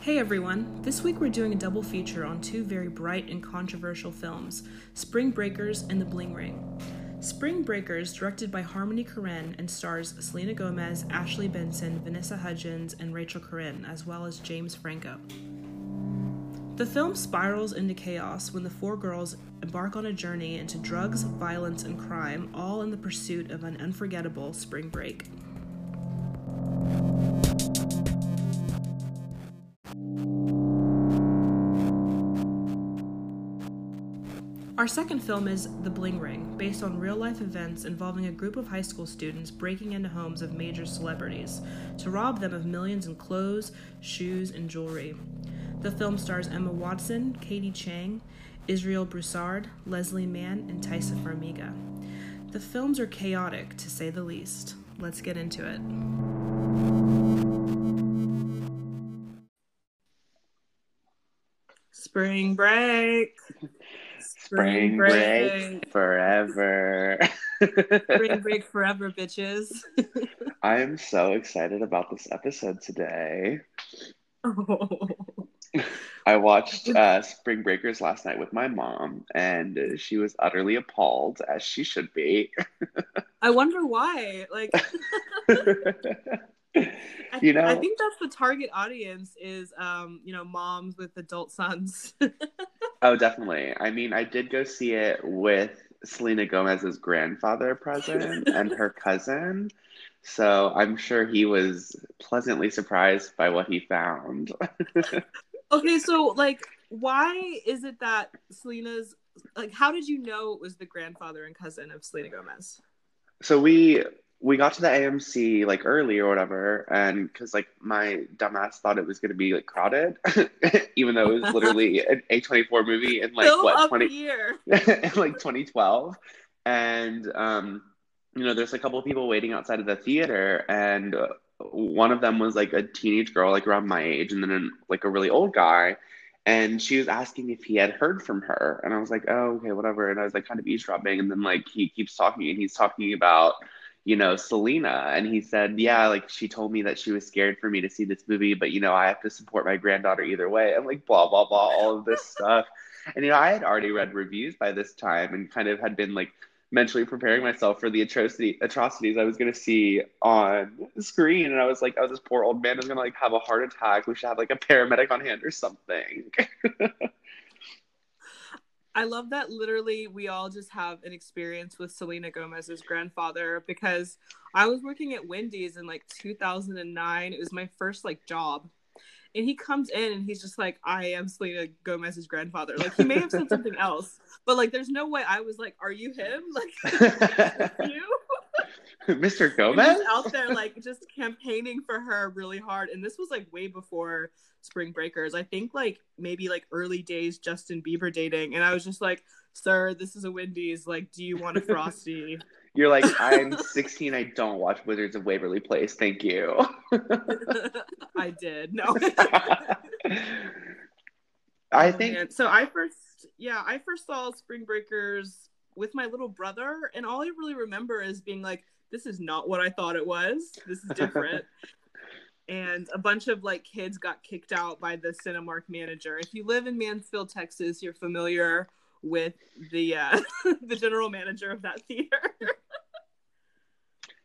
Hey everyone! This week we're doing a double feature on two very bright and controversial films Spring Breakers and The Bling Ring. Spring Breakers, directed by Harmony Korine and stars Selena Gomez, Ashley Benson, Vanessa Hudgens, and Rachel Korine, as well as James Franco. The film spirals into chaos when the four girls embark on a journey into drugs, violence, and crime, all in the pursuit of an unforgettable spring break. Our second film is The Bling Ring, based on real life events involving a group of high school students breaking into homes of major celebrities to rob them of millions in clothes, shoes, and jewelry. The film stars Emma Watson, Katie Chang, Israel Broussard, Leslie Mann, and Taissa Farmiga. The films are chaotic, to say the least. Let's get into it. Spring break. Spring break forever. Spring break forever, bitches. I am so excited about this episode today. Oh. I watched uh, Spring Breakers last night with my mom, and she was utterly appalled, as she should be. I wonder why. Like, you know, I think that's the target audience is, um, you know, moms with adult sons. oh, definitely. I mean, I did go see it with Selena Gomez's grandfather present and her cousin. So I'm sure he was pleasantly surprised by what he found. Okay, so like, why is it that Selena's like? How did you know it was the grandfather and cousin of Selena Gomez? So we we got to the AMC like early or whatever, and because like my dumbass thought it was going to be like crowded, even though it was literally an A24 movie in like Still what up 20 here. in like 2012, and um, you know, there's a couple of people waiting outside of the theater, and one of them was like a teenage girl, like around my age, and then like a really old guy. And she was asking if he had heard from her. And I was like, oh, okay, whatever. And I was like kind of eavesdropping. And then like he keeps talking and he's talking about, you know, Selena. And he said, yeah, like she told me that she was scared for me to see this movie, but you know, I have to support my granddaughter either way. And like blah, blah, blah, all of this stuff. And you know, I had already read reviews by this time and kind of had been like mentally preparing myself for the atrocity atrocities I was gonna see on screen, and I was like, oh, this poor old man is gonna like have a heart attack. We should have like a paramedic on hand or something. I love that literally we all just have an experience with Selena Gomez's grandfather because I was working at Wendy's in like 2009. It was my first like job. And he comes in and he's just like, I am Selena Gomez's grandfather. Like he may have said something else, but like there's no way I was like, Are you him? Like you? Mr. Gomez? out there like just campaigning for her really hard. And this was like way before Spring Breakers. I think like maybe like early days Justin Bieber dating. And I was just like, Sir, this is a Wendy's. Like, do you want a frosty? You're like, I'm 16. I don't watch Wizards of Waverly Place. Thank you. I did. No. I oh, think Man, so I first yeah, I first saw Spring Breakers with my little brother and all I really remember is being like this is not what I thought it was. This is different. and a bunch of like kids got kicked out by the Cinemark manager. If you live in Mansfield, Texas, you're familiar with the uh, the general manager of that theater.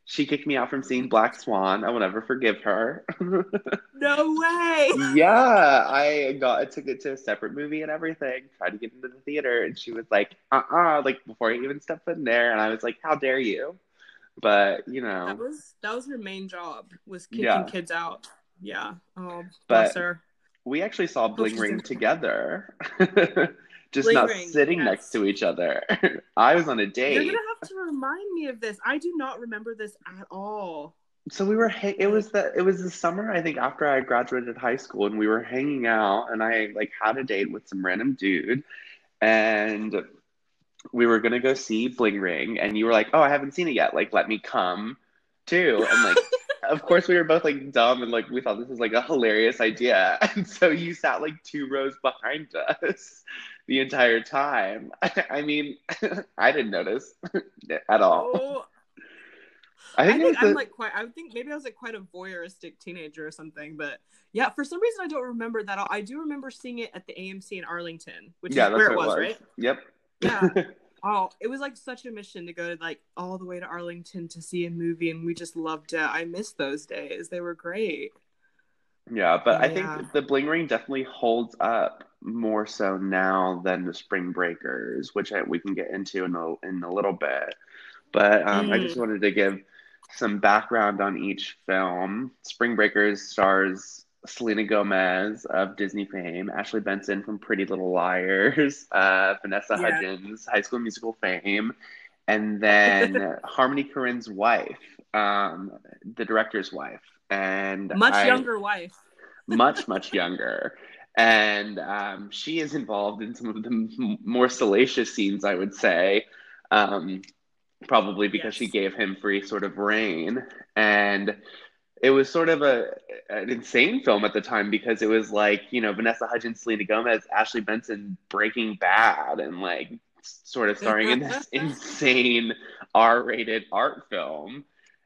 she kicked me out from seeing Black Swan. I will never forgive her. no way. yeah, I got a ticket to a separate movie and everything. Tried to get into the theater, and she was like, "Uh, uh like before I even stepped foot in there, and I was like, "How dare you?" But you know, That was that was her main job was kicking Yeah. kids out. Yeah. Oh, But- bless her. we actually saw Bling Ring together, just not sitting yes. next to each other. I was on a date. You're gonna have to remind me of this. I do not remember this at all. so we were. Ha- it was the it was the summer I think after I graduated high school, and we were hanging out, and I like had a date with some random dude, and we were gonna go see Bling Ring, and you were like, "Oh, I haven't seen it yet. Like, let me come too." And like, of course, we were both like dumb, and like we thought this was like a hilarious idea, and so you sat like two rows behind us the entire time. I mean, I didn't notice at all. Oh, I think, I think I'm a- like quite. I think maybe I was like quite a voyeuristic teenager or something. But yeah, for some reason I don't remember that. I do remember seeing it at the AMC in Arlington, which yeah, is where it what was, right? Yep. Yeah. Oh, it was like such a mission to go to like all the way to Arlington to see a movie, and we just loved it. I miss those days; they were great. Yeah, but I Yeah. think the Bling Ring definitely holds up more so now than the Spring Breakers, which I, we can get into in a, in a little bit. But um, I Mm. just wanted to give some background on each film. Spring Breakers stars Selena Gomez of Disney fame, Ashley Benson from Pretty Little Liars, uh, Vanessa Yeah. Hudgens, High School Musical fame, and then Harmony Korine's wife, um, the director's wife. And Much I- younger wife. much much younger and um, she is involved in some of the m- more salacious scenes i would say um, probably because she gave him free sort of rein and it was sort of a an insane film at the time because it was like you know vanessa hudgens selena gomez ashley benson breaking bad and like sort of starring in this insane r-rated art film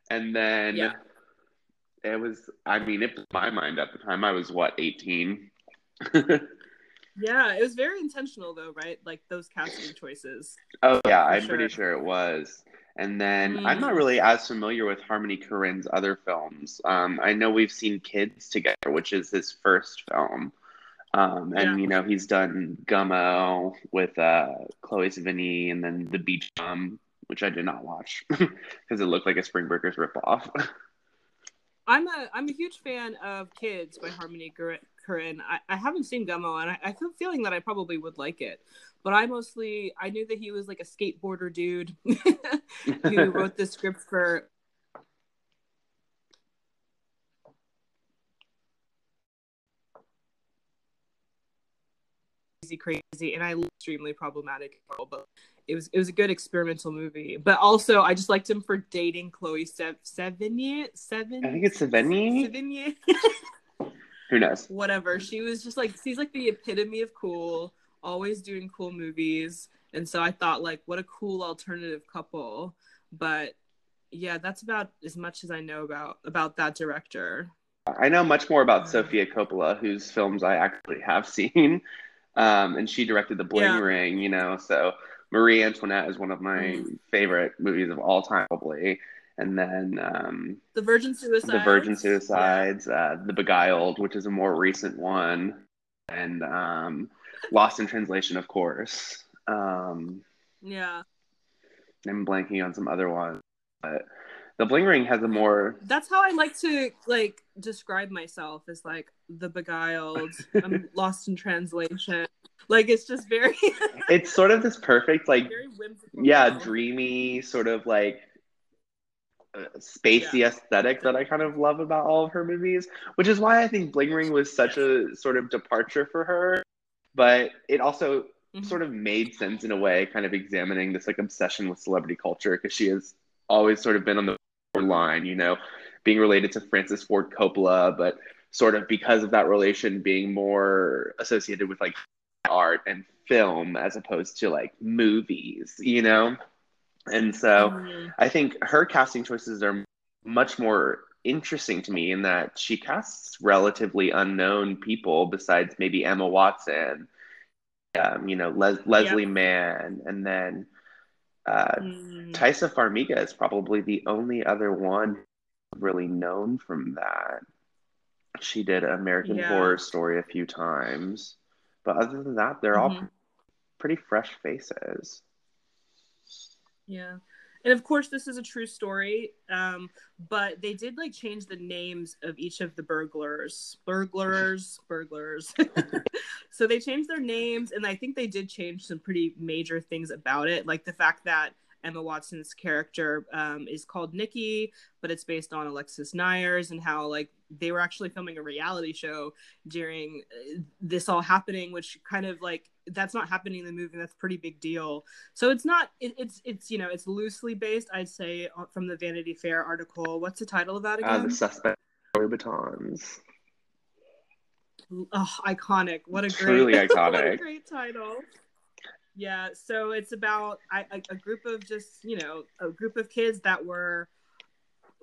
and then Yeah. It was i mean it blew my mind at the time i was what 18 Yeah, it was very intentional though, right? Like those casting choices. oh yeah i'm sure. pretty sure it was and then i'm Mm. not really as familiar with harmony korine's other films um, i know we've seen kids together which is his first film um, and Yeah. you know he's done gummo with uh, chloe sevigny and then the beach bum which i did not watch because it looked like a spring breakers ripoff I'm a I'm a huge fan of Kids by Harmony Korine. I, I haven't seen Gummo, and I, I feel feeling that I probably would like it. But I mostly I knew that he was like a skateboarder dude who wrote the script for. Crazy, crazy, and I extremely problematic, but it was it was a good experimental movie. But also, I just liked him for dating Chloe Sev- Sevigny. Seven. i think it's sevigny Sevigny. who knows Whatever. She was just like she's like the epitome of cool, always doing cool movies. And so I thought like what a cool alternative couple. But yeah, that's about as much as I know about about that director. I know much more about. Sofia Coppola, whose films I actually have seen. Um, and she directed The Bling Yeah. Ring, you know. So Marie Antoinette is one of my Mm. favorite movies of all time, probably. And then um, The Virgin Suicides. The Virgin Suicides, uh, The Beguiled, which is a more recent one, and um, Lost in Translation, of course. Um, Yeah. I'm blanking on some other ones, but The Bling Ring has a more That's how I like to like describe myself as like the beguiled. I'm lost in translation. Like it's just very it's sort of this perfect like yeah dreamy sort of like uh, spacey aesthetic that i kind of love about all of her movies which is why i think bling ring was such a sort of departure for her. But it also Mhm. sort of made sense in a way kind of examining this like obsession with celebrity culture because she has always sort of been on the line you know being related to francis ford coppola but sort of because of that relation being more associated with like art and film as opposed to like movies, you know? And so Mhm. I think her casting choices are much more interesting to me in that she casts relatively unknown people besides maybe Emma Watson, um, you know, Les- Leslie Mann, and then uh, Mhm. Taissa Farmiga is probably the only other one really known from that. She did American Yeah. Horror Story a few times, but other than that, they're all Mhm. pretty fresh faces. Yeah. And of course this is a true story. Um, but they did like change the names of each of the burglars. Burglars, burglars. so they changed their names and I think they did change some pretty major things about it. Like the fact that Emma Watson's character um, is called Nikki, but it's based on Alexis Neiers and how like they were actually filming a reality show during uh, this all happening, which kind of like that's not happening in the movie. That's a pretty big deal. So it's not. It, it's it's you know it's loosely based. I'd say uh, from the Vanity Fair article. What's the title of that Uh, again? the suspect Vuittons. oh, iconic! What a great, Truly what a iconic. great title. Yeah, so it's about a group of just you know a group of kids that were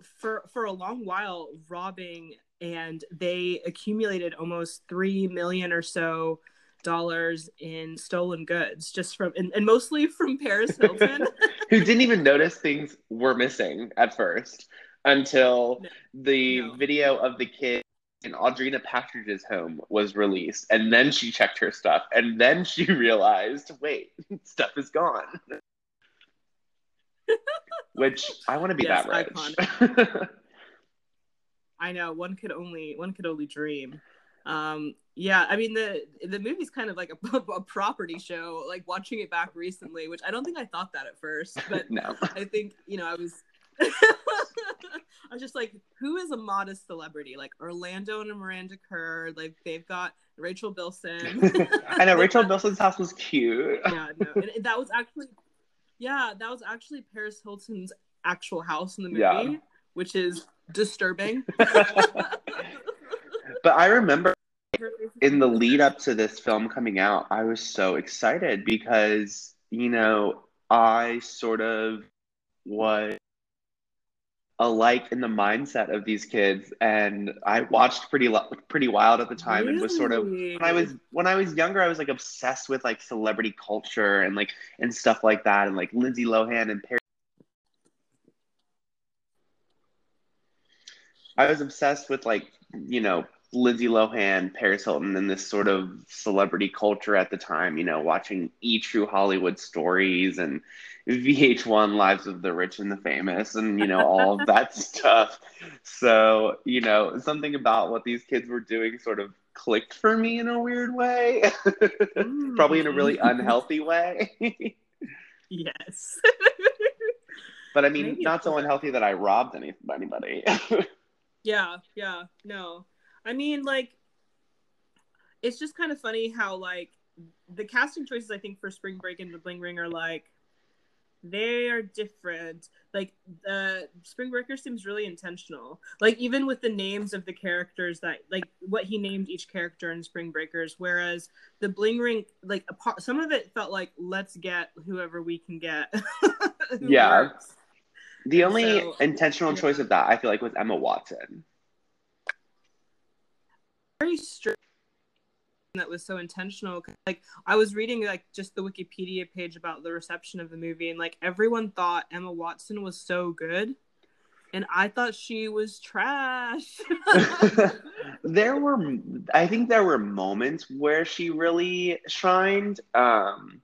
for for a long while robbing and they accumulated almost 3 million or so dollars in stolen goods just from and, and mostly from Paris Hilton. Who didn't even notice things were missing at first until the no. video of the kid in Audrina Partridge's home was released and then she checked her stuff and then she realized wait stuff is gone which I want to be yes, that rich. I know one could only one could only dream. Um, yeah, I mean the the movie's kind of like a, a, property show. Like watching it back recently, which I don't think I thought that at first, but no. I think you know I was. I was just like, who is a modest celebrity? Like Orlando and Miranda Kerr. Like they've got Rachel Bilson. I know Rachel Bilson's house was cute. yeah, no, and that was actually yeah, that was actually Paris Hilton's actual house in the movie, yeah. which is disturbing. but I remember in the lead up to this film coming out, I was so excited because, you know, I sort of was alike in the mindset of these kids and i watched pretty pretty wild at the time really? and was sort of when i was when i was younger i was like obsessed with like celebrity culture and like and stuff like that and like lindsay lohan and perry i was obsessed with like you know lindsay lohan paris hilton and this sort of celebrity culture at the time you know watching e true hollywood stories and VH1 Lives of the Rich and the Famous and you know all of that stuff. So, you know, something about what these kids were doing sort of clicked for me in a weird way. Probably in a really mm. unhealthy way. yes. but I mean, Maybe not so unhealthy that I robbed any, anybody. yeah, yeah, no. I mean, like, it's just kind of funny how, like, the casting choices I think for Spring Break and The Bling Ring are like, they are different. Like the Spring Breaker seems really intentional. Like even with the names of the characters that like what he named each character in Spring Breakers, whereas the Bling Ring, like part, some of it felt like let's get whoever we can get. yeah. Works. The only so, intentional yeah. choice of that I feel like was Emma Watson. Very strange that was so intentional like i was reading like just the wikipedia page about the reception of the movie and like everyone thought emma watson was so good and i thought she was trash there were i think there were moments where she really shined um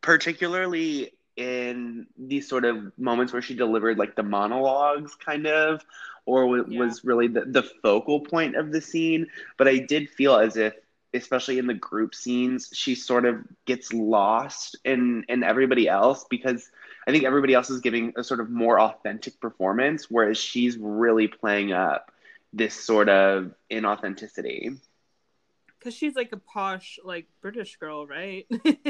particularly in these sort of moments where she delivered like the monologues kind of or w- yeah. was really the, the focal point of the scene but i did feel as if especially in the group scenes, she sort of gets lost in in everybody else because I think everybody else is giving a sort of more authentic performance, whereas she's really playing up this sort of inauthenticity. Because she's like a posh, like British girl, right?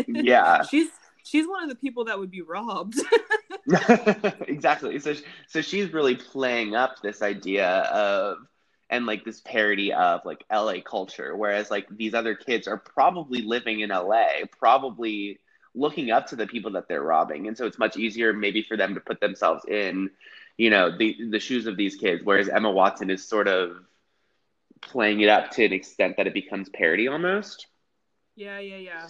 Yeah. she's she's one of the people that would be robbed. exactly. So so she's really playing up this idea of and like this parody of like LA culture whereas like these other kids are probably living in LA probably looking up to the people that they're robbing. And so it's much easier maybe for them to put themselves in you know the the shoes of these kids whereas Emma Watson is sort of playing it up to an extent that it becomes parody almost. Yeah yeah yeah.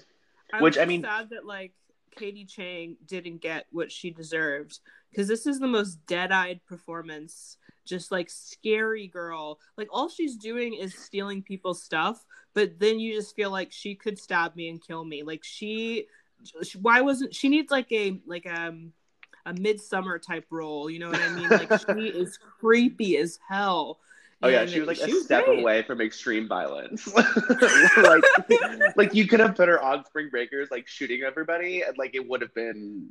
I which I mean sad that like Katie Chang didn't get what she deserved because this is the most dead-eyed performance just like scary girl. Like all she's doing is stealing people's stuff, but then you just feel like she could stab me and kill me. Like she, why wasn't she needs like a like um a Midsommar type role? You know what I mean? Like she is creepy as hell. Oh yeah, she was like she a was step great. away from extreme violence. like, like you could have put her on Spring Breakers, like shooting everybody, and like it would have been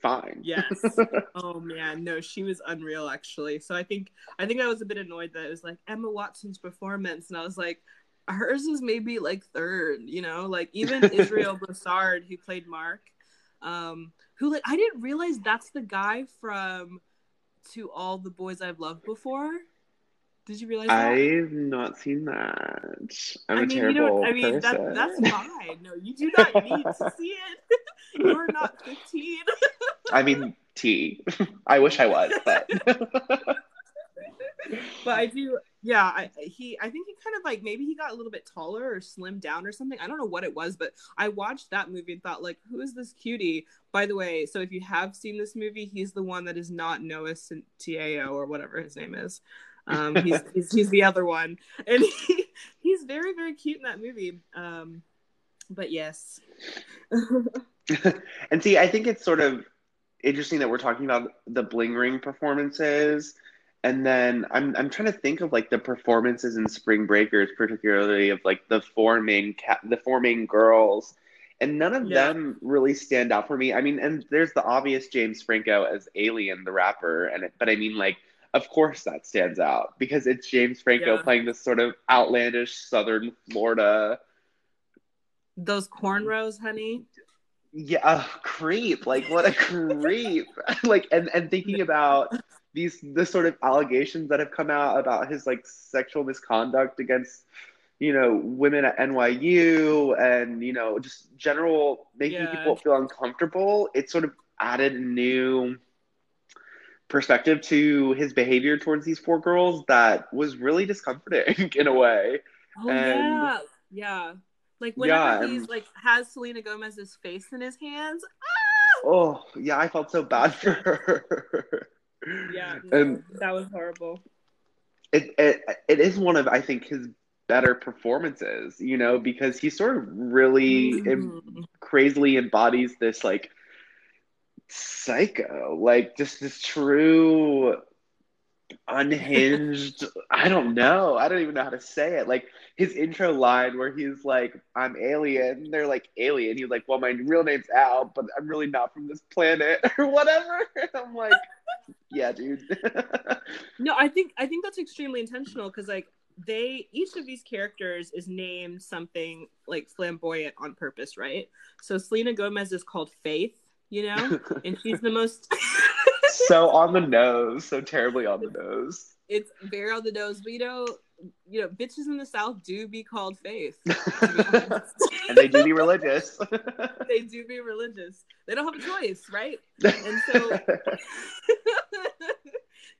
fine. Yes. oh man, no, she was unreal actually. So I think I think I was a bit annoyed that it was like Emma Watson's performance, and I was like, hers is maybe like third, you know, like even Israel Broussard who played Mark, um, who like I didn't realize that's the guy from To All the Boys I've Loved Before. Did you realize that? I've not seen that. I'm I mean, a terrible I mean, person. That, that's fine. No, you do not need to see it. You're not 15. I mean, T. I wish I was, but. but I do, yeah. I he, I think he kind of like maybe he got a little bit taller or slimmed down or something. I don't know what it was, but I watched that movie and thought like, who is this cutie? By the way, so if you have seen this movie, he's the one that is not Noah Centineo or whatever his name is. Um, he's, he's, he's the other one, and he, he's very very cute in that movie. Um, but yes. and see, I think it's sort of interesting that we're talking about the bling ring performances and then I'm I'm trying to think of like the performances in Spring Breakers, particularly of like the four main ca- the four main girls, and none of yeah. them really stand out for me. I mean, and there's the obvious James Franco as Alien, the rapper, and it, but I mean like. Of course, that stands out because it's James Franco yeah. playing this sort of outlandish Southern Florida. Those cornrows, honey yeah uh, creep like what a creep like and and thinking about these the sort of allegations that have come out about his like sexual misconduct against you know women at NYU and you know just general making yeah. people feel uncomfortable it sort of added a new perspective to his behavior towards these four girls that was really discomforting in a way oh and, yeah yeah like whenever yeah, he's like has Selena Gomez's face in his hands. Ah! Oh yeah, I felt so bad for her. Yeah, and that was horrible. It, it it is one of I think his better performances, you know, because he sort of really mm. Crazily embodies this like psycho, like just this true unhinged i don't know. I don't even know how to say it. Like his intro line where he's like i'm alien they're like alien? He's like well my real name's al but i'm really not from this planet or whatever. I'm like yeah dude. No i think i think that's extremely intentional because like they each of these characters is named something like flamboyant on purpose right? So selena gomez is called faith you know and she's the most so on the nose, so terribly on the nose. It's very on the nose, but you know, you know, bitches in the South do be called faith, and they do be religious. they do be religious. They don't have a choice, right? And so,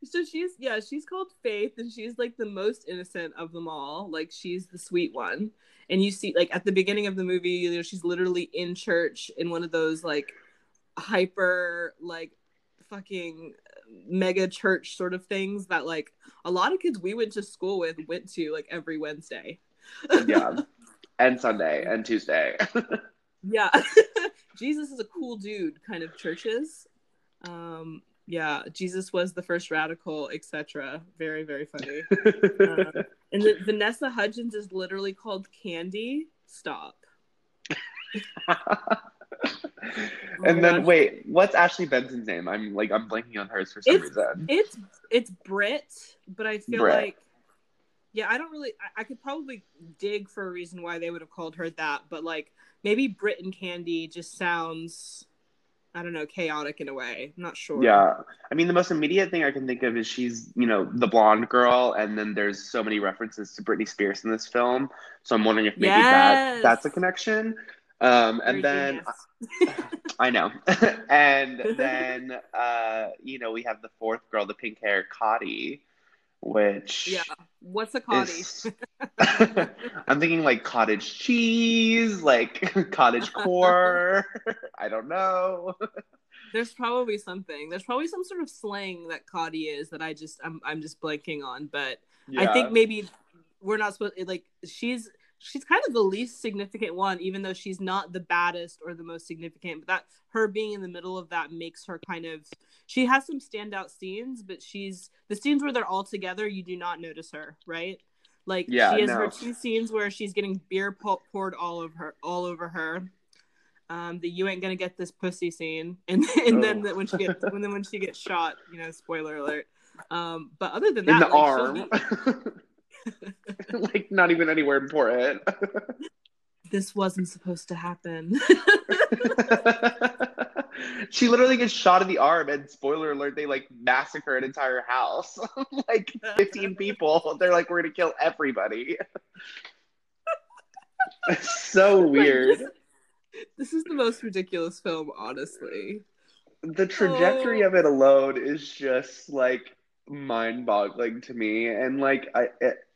so she's yeah, she's called Faith, and she's like the most innocent of them all. Like she's the sweet one, and you see like at the beginning of the movie, you know, she's literally in church in one of those like hyper like fucking mega church sort of things that like a lot of kids we went to school with went to like every Wednesday. yeah. And Sunday and Tuesday. yeah. Jesus is a cool dude kind of churches. Um yeah, Jesus was the first radical, etc. Very, very funny. um, and the, Vanessa Hudgens is literally called Candy. Stop. Oh and oh then gosh. wait, what's Ashley Benson's name? I'm like I'm blanking on hers for some it's, reason. It's it's Brit, but I feel Brit. like yeah, I don't really. I, I, could probably dig for a reason why they would have called her that, but like maybe Brit and Candy just sounds, I don't know, chaotic in a way. I'm not sure. Yeah, I mean, the most immediate thing I can think of is she's, you know, the blonde girl, and then there's so many references to Britney Spears in this film. So I'm wondering if maybe yes. that that's a connection. Um, and then I know, and then uh, you know we have the fourth girl, the pink hair, Cotty, which yeah, what's a Cotty? Is... I'm thinking like cottage cheese, like cottage core. I don't know. There's probably something. There's probably some sort of slang that Cotty is that I just I'm I'm just blanking on, but yeah. I think maybe we're not supposed like she's she's kind of the least significant one, even though she's not the baddest or the most significant. But that her being in the middle of that makes her kind of she has some standout scenes, but she's the scenes where they're all together, you do not notice her, right? Like yeah, she has no. her two scenes where she's getting beer poured all over her, all over her. Um, the you ain't gonna get this pussy scene, and and oh. then when she gets when then when she gets shot, you know, spoiler alert. Um, but other than that, in the like, arm. Like not even anywhere important. this wasn't supposed to happen. she literally gets shot in the arm, and spoiler alert, they like massacre an entire house. like 15 people. They're like, we're gonna kill everybody. so weird. Like, this, this, is the most ridiculous film, honestly. The trajectory oh. of it alone is just like mind-boggling to me and like I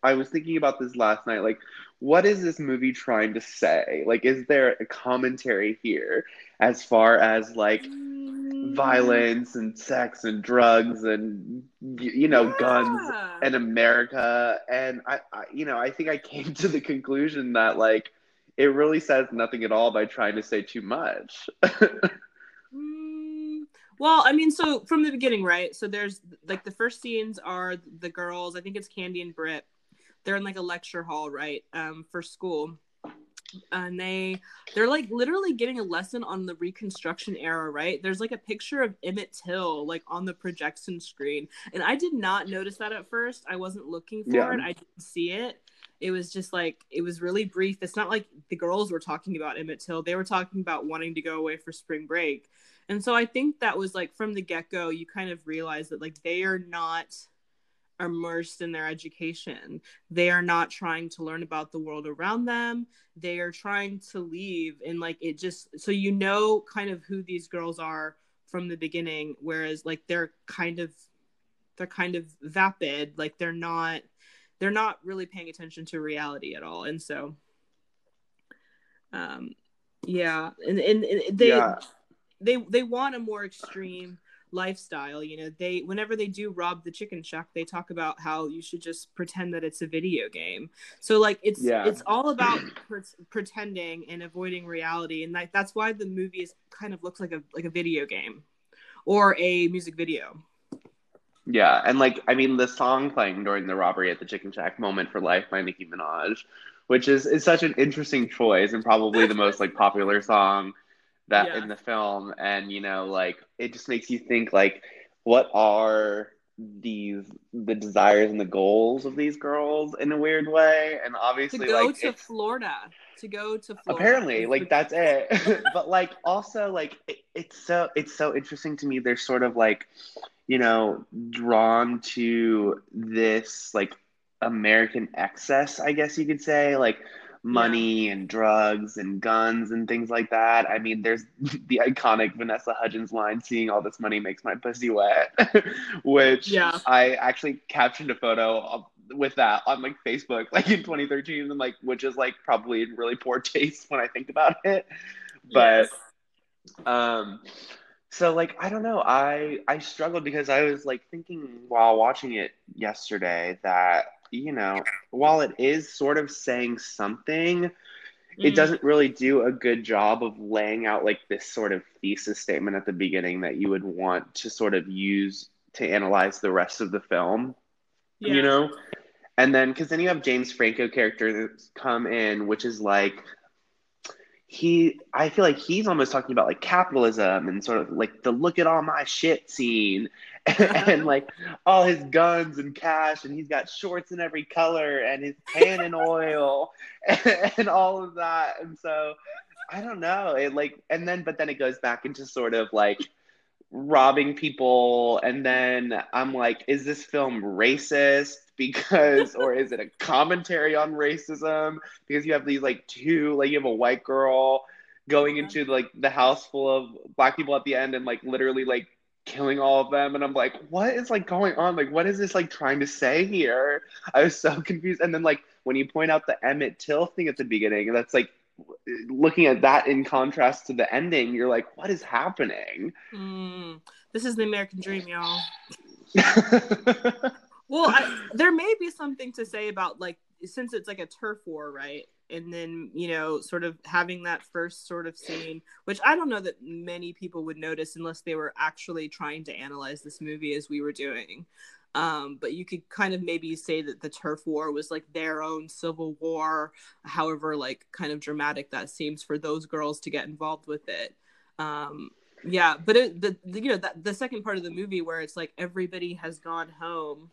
I was thinking about this last night like what is this movie trying to say like is there a commentary here as far as like violence and sex and drugs and you know guns and America and I, I you know I think I came to the conclusion that like it really says nothing at all by trying to say too much Mm, well, I mean, so from the beginning, right? So there's like the first scenes are the girls. I think it's Candy and Britt. They're in like a lecture hall, right? Um, for school, and they they're like literally getting a lesson on the Reconstruction era, right? There's like a picture of Emmett Till like on the projection screen, and I did not notice that at first. I wasn't looking for Yeah. it. I didn't see it. It was just like it was really brief. It's not like the girls were talking about Emmett Till. They were talking about wanting to go away for spring break. And so I think that was like from the get go, you kind of realize that like they are not immersed in their education. They are not trying to learn about the world around them. They are trying to leave. And like it just, so you know kind of who these girls are from the beginning. Whereas like they're kind of, they're kind of vapid. Like they're not, they're not really paying attention to reality at all. And so, um, yeah. And, and, and they, yeah they they want a more extreme lifestyle you know they whenever they do rob the chicken shack they talk about how you should just pretend that it's a video game. So like it's Yeah. it's all about pre- pretending and avoiding reality and that's why the movie is kind of looks like a like a video game or a music video. Yeah, and like I mean, the song playing during the robbery at the Chicken Shack "Moment for Life" by Nicki Minaj, which is is such an interesting choice and probably the most like popular song that Yeah. in the film. And you know, like it just makes you think like, what are these the desires and the goals of these girls in a weird way? And to obviously, go like to Florida to go to Florida apparently like that's it but like also like it, it's so it's so interesting to me they're sort of like you know drawn to this like american excess i guess you could say like money and drugs and guns and things like that i mean there's the iconic vanessa hudgens line seeing all this money makes my pussy wet which Yeah. i actually captioned a photo of, with that on like facebook like in 2013 and like which is like probably in really poor taste when i think about it but Yes. um so like i don't know i i struggled because i was like thinking while watching it yesterday that you know while it is sort of saying something it Mm. doesn't really do a good job of laying out like this sort of thesis statement at the beginning that you would want to sort of use to analyze the rest of the film yeah. you know and then because then you have james franco characters come in which is like he i feel like he's almost talking about like capitalism and sort of like the look at all my shit scene and uh-huh. like all his guns and cash and he's got shorts in every color and his tan in oil and all of that. And so i don't know. It like and then but then it goes back into sort of like robbing people. And then i'm like is this film racist because or is it a commentary on racism? Because you have these like two like you have a white girl going into like the house full of black people at the end and like literally like killing all of them. And i'm like what is like going on? Like what is this like trying to say here? I was so confused. And then like when you point out the emmett till thing at the beginning that's like looking at that in contrast to the ending you're like what is happening? Mm. This is the American dream, y'all. Well, I, there may be something to say about like since it's like a turf war, right? And then you know, sort of having that first sort of scene, which I don't know that many people would notice unless they were actually trying to analyze this movie as we were doing. Um, but you could kind of maybe say that the turf war was like their own civil war, however like kind of dramatic that seems for those girls to get involved with it. Um, yeah, but it, the, the you know that the second part of the movie where it's like everybody has gone home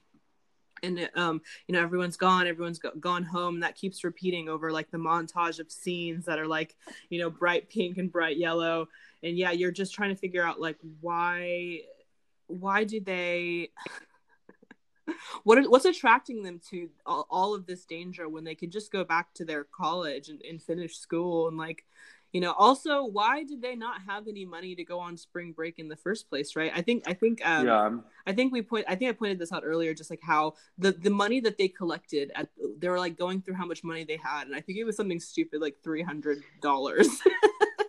and um you know everyone's gone everyone's go- gone home that keeps repeating over like the montage of scenes that are like you know bright pink and bright yellow. And yeah you're just trying to figure out like why why do they what are, what's attracting them to all, all of this danger when they could just go back to their college and, and finish school and like you know also why did they not have any money to go on spring break in the first place right i think i think um, yeah. i think we point i think i pointed this out earlier just like how the the money that they collected at they were like going through how much money they had and i think it was something stupid like $300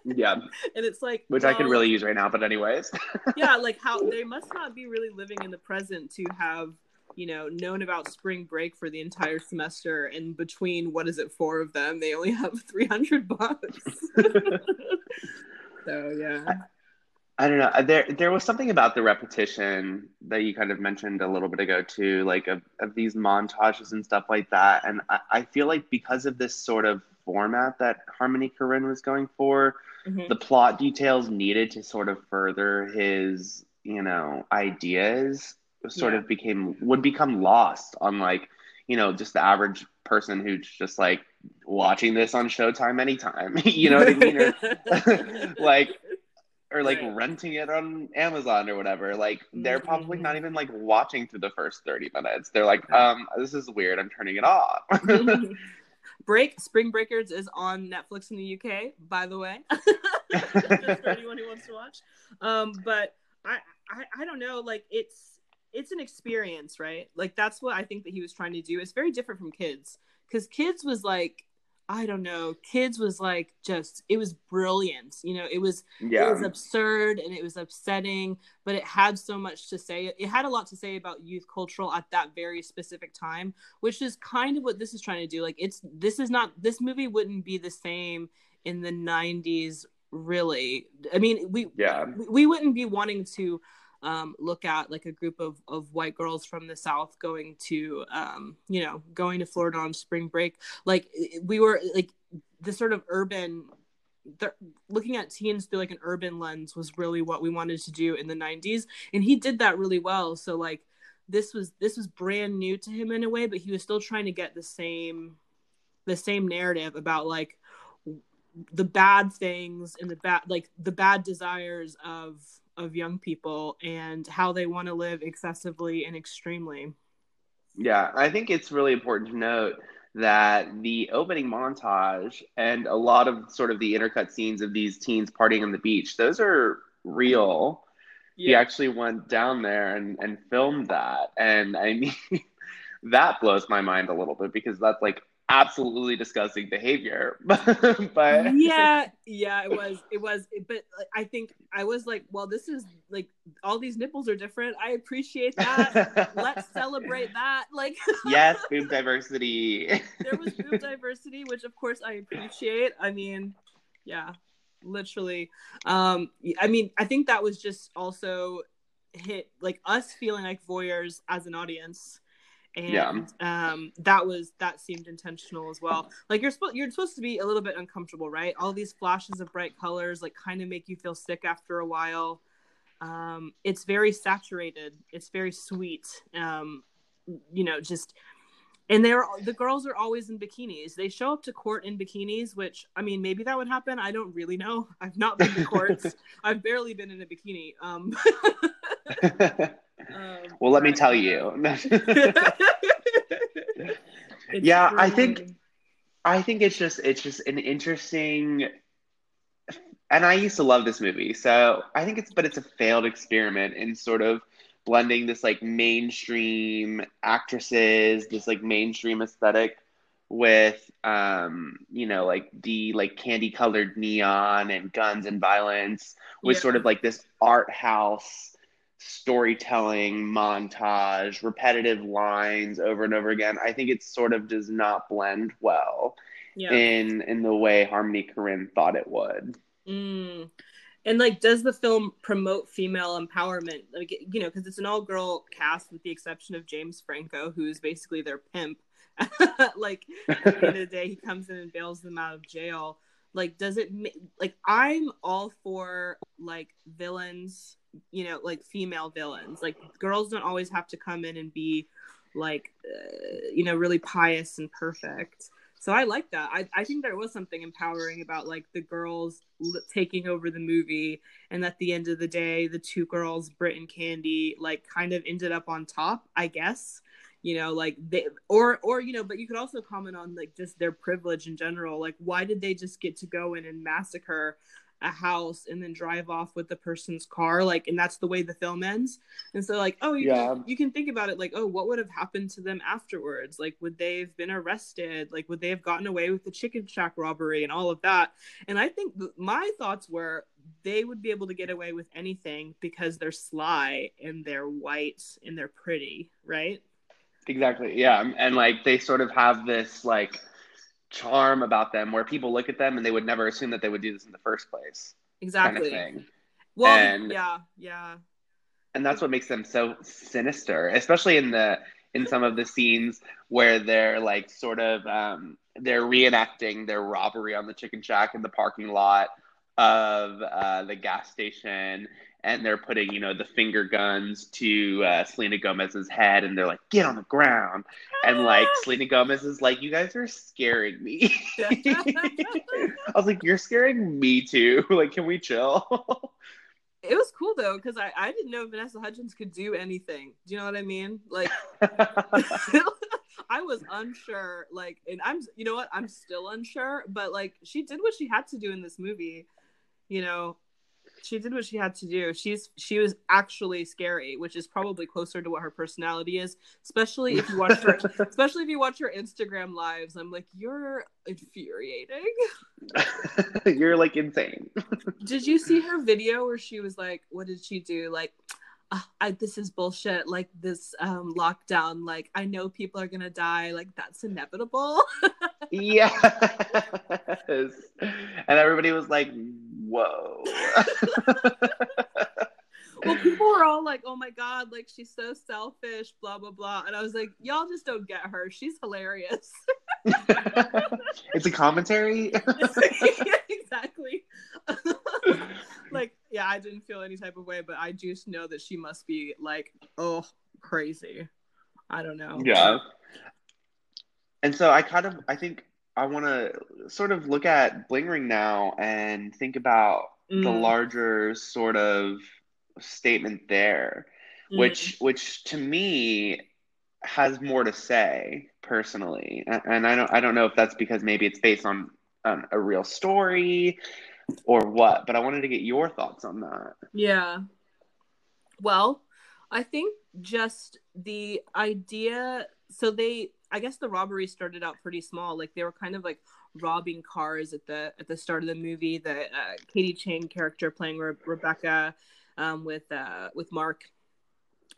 Yeah, and it's like which I could really use right now. But anyways, yeah like how they must not be really living in the present to have you know known about spring break for the entire semester and between what is it four of them they only have 300 bucks so yeah I don't know. There, there was something about the repetition that you kind of mentioned a little bit ago too, like of, of these montages and stuff like that. And I, I feel like because of this sort of format that Harmony Korine was going for, Mhm. the plot details needed to sort of further his, you know, ideas sort Yeah. of became would become lost on like, you know, just the average person who's just like watching this on Showtime anytime. you know what I mean? Or, like or like Right. renting it on Amazon or whatever. Like they're probably not even like watching through the first 30 minutes. They're like, um, this is weird. I'm turning it off. Break Spring Breakers is on Netflix in the UK, by the way. For anyone who wants to watch. Um, but I, I I don't know, like it's it's an experience, right? Like that's what I think that he was trying to do. It's very different from kids. Because kids was like, I don't know, kids was like just it was brilliant. You know, it was it yeah. was absurd and it was upsetting but it had so much to say it had a lot to say about youth cultural at that very specific time which is kind of what this is trying to do like it's this is not this movie wouldn't be the same in the 90s really i mean we Yeah. we, we wouldn't be wanting to um, look at like a group of, of white girls from the south going to um, you know going to florida on spring break. Like we were like the sort of urban the, looking at teens through like an urban lens was really what we wanted to do in the 90s and he did that really well. So like this was this was brand new to him in a way but he was still trying to get the same the same narrative about like the bad things and the bad like the bad desires of of young people and how they want to live excessively and extremely Yeah, I think it's really important to note that the opening montage and a lot of sort of the intercut scenes of these teens partying on the beach, those are real. He actually went down there and, and filmed that. And I mean, that blows my mind a little bit because that's like absolutely disgusting behavior. but yeah yeah it was it was but i think i was like well this is like all these nipples are different i appreciate that let's celebrate that like yes, boob diversity. there was boob diversity which of course i appreciate i mean yeah literally um i mean i think that was just also hit like us feeling like voyeurs as an audience and Yeah. um that was that seemed intentional as well. Like you're supposed you're supposed to be a little bit uncomfortable right? All these flashes of bright colors like kind of make you feel sick after a while. Um it's very saturated. It's very sweet. Um you know just and they're the girls are always in bikinis. They show up to court in bikinis which i mean maybe that would happen. I don't really know. I've not been to courts. I've barely been in a bikini. Um, um well, let me tell you. Yeah, I think- I think it's just it's just an interesting and I used to love this movie. So I think it's but it's a failed experiment in sort of blending this like mainstream actresses, this like mainstream aesthetic with um, you know, like the like candy colored neon and guns and violence with Yeah. sort of like this art house storytelling montage, repetitive lines over and over again. I think it sort of does not blend well yeah in in the way Harmony Korine thought it would. Mm. And like, does the film promote female empowerment? Like, you know, because it's an all-girl cast with the exception of James Franco, who's basically their pimp. like, at the end of the day, he comes in and bails them out of jail. Like, does it like I'm all for like villains, you know, like female villains. Like, girls don't always have to come in and be like, uh, you know, really pious and perfect. So I like that. I, I think there was something empowering about like the girls l- taking over the movie, and at the end of the day, the two girls, Brit and Candy, like kind of ended up on top. I guess, you know like they or or you know but you could also comment on like just their privilege in general like why did they just get to go in and massacre a house and then drive off with the person's car like and that's the way the film ends. And so like oh you, yeah. can, you can think about it like oh what would have happened to them afterwards? Like would they have been arrested? Like would they have gotten away with the chicken shack robbery and all of that? And i think th- my thoughts were they would be able to get away with anything because they're sly and they're white and they're pretty right? Exactly yeah and like they sort of have this like charm about them where people look at them and they would never assume that they would do this in the first place. Exactly. Kind of well, and, yeah, yeah. And that's what makes them so sinister, especially in the in some of the scenes where they're like sort of um, they're reenacting their robbery on the chicken shack in the parking lot of uh, the gas station and they're putting, you know, the finger guns to uh, Selena Gomez's head, and they're like, "Get on the ground," and like Selena Gomez is like, "You guys are scaring me." I was like, "You're scaring me too. like, can we chill?" it was cool though because I I didn't know Vanessa Hudgens could do anything. Do you know what I mean? Like. I was unsure, like, and I'm, you know what, I'm still unsure, but like, she did what she had to do in this movie, you know, she did what she had to do. She's she was actually scary, which is probably closer to what her personality is. Especially if you watch her, especially if you watch her Instagram lives. I'm like, you're infuriating. you're like insane. did you see her video where she was like, what did she do? Like, uh, I, this is bullshit. Like this um, lockdown. Like I know people are gonna die. Like that's inevitable. yes. And everybody was like, whoa. well, people were all like, oh my God, like she's so selfish, blah, blah, blah. And I was like, y'all just don't get her. She's hilarious. it's a commentary. yeah, exactly. like, yeah, I didn't feel any type of way, but I just know that she must be like, oh, crazy. I don't know. Yeah. And so I kind of, I think I want to sort of look at Bling Ring now and think about mm. the larger sort of statement there, mm. which which to me has more to say personally, and I don't I don't know if that's because maybe it's based on um, a real story or what, but I wanted to get your thoughts on that. Yeah. Well, I think just the idea. So they I guess the robbery started out pretty small. Like they were kind of like robbing cars at the at the start of the movie. The uh, Katie Chang character playing Re- Rebecca um, with uh, with Mark,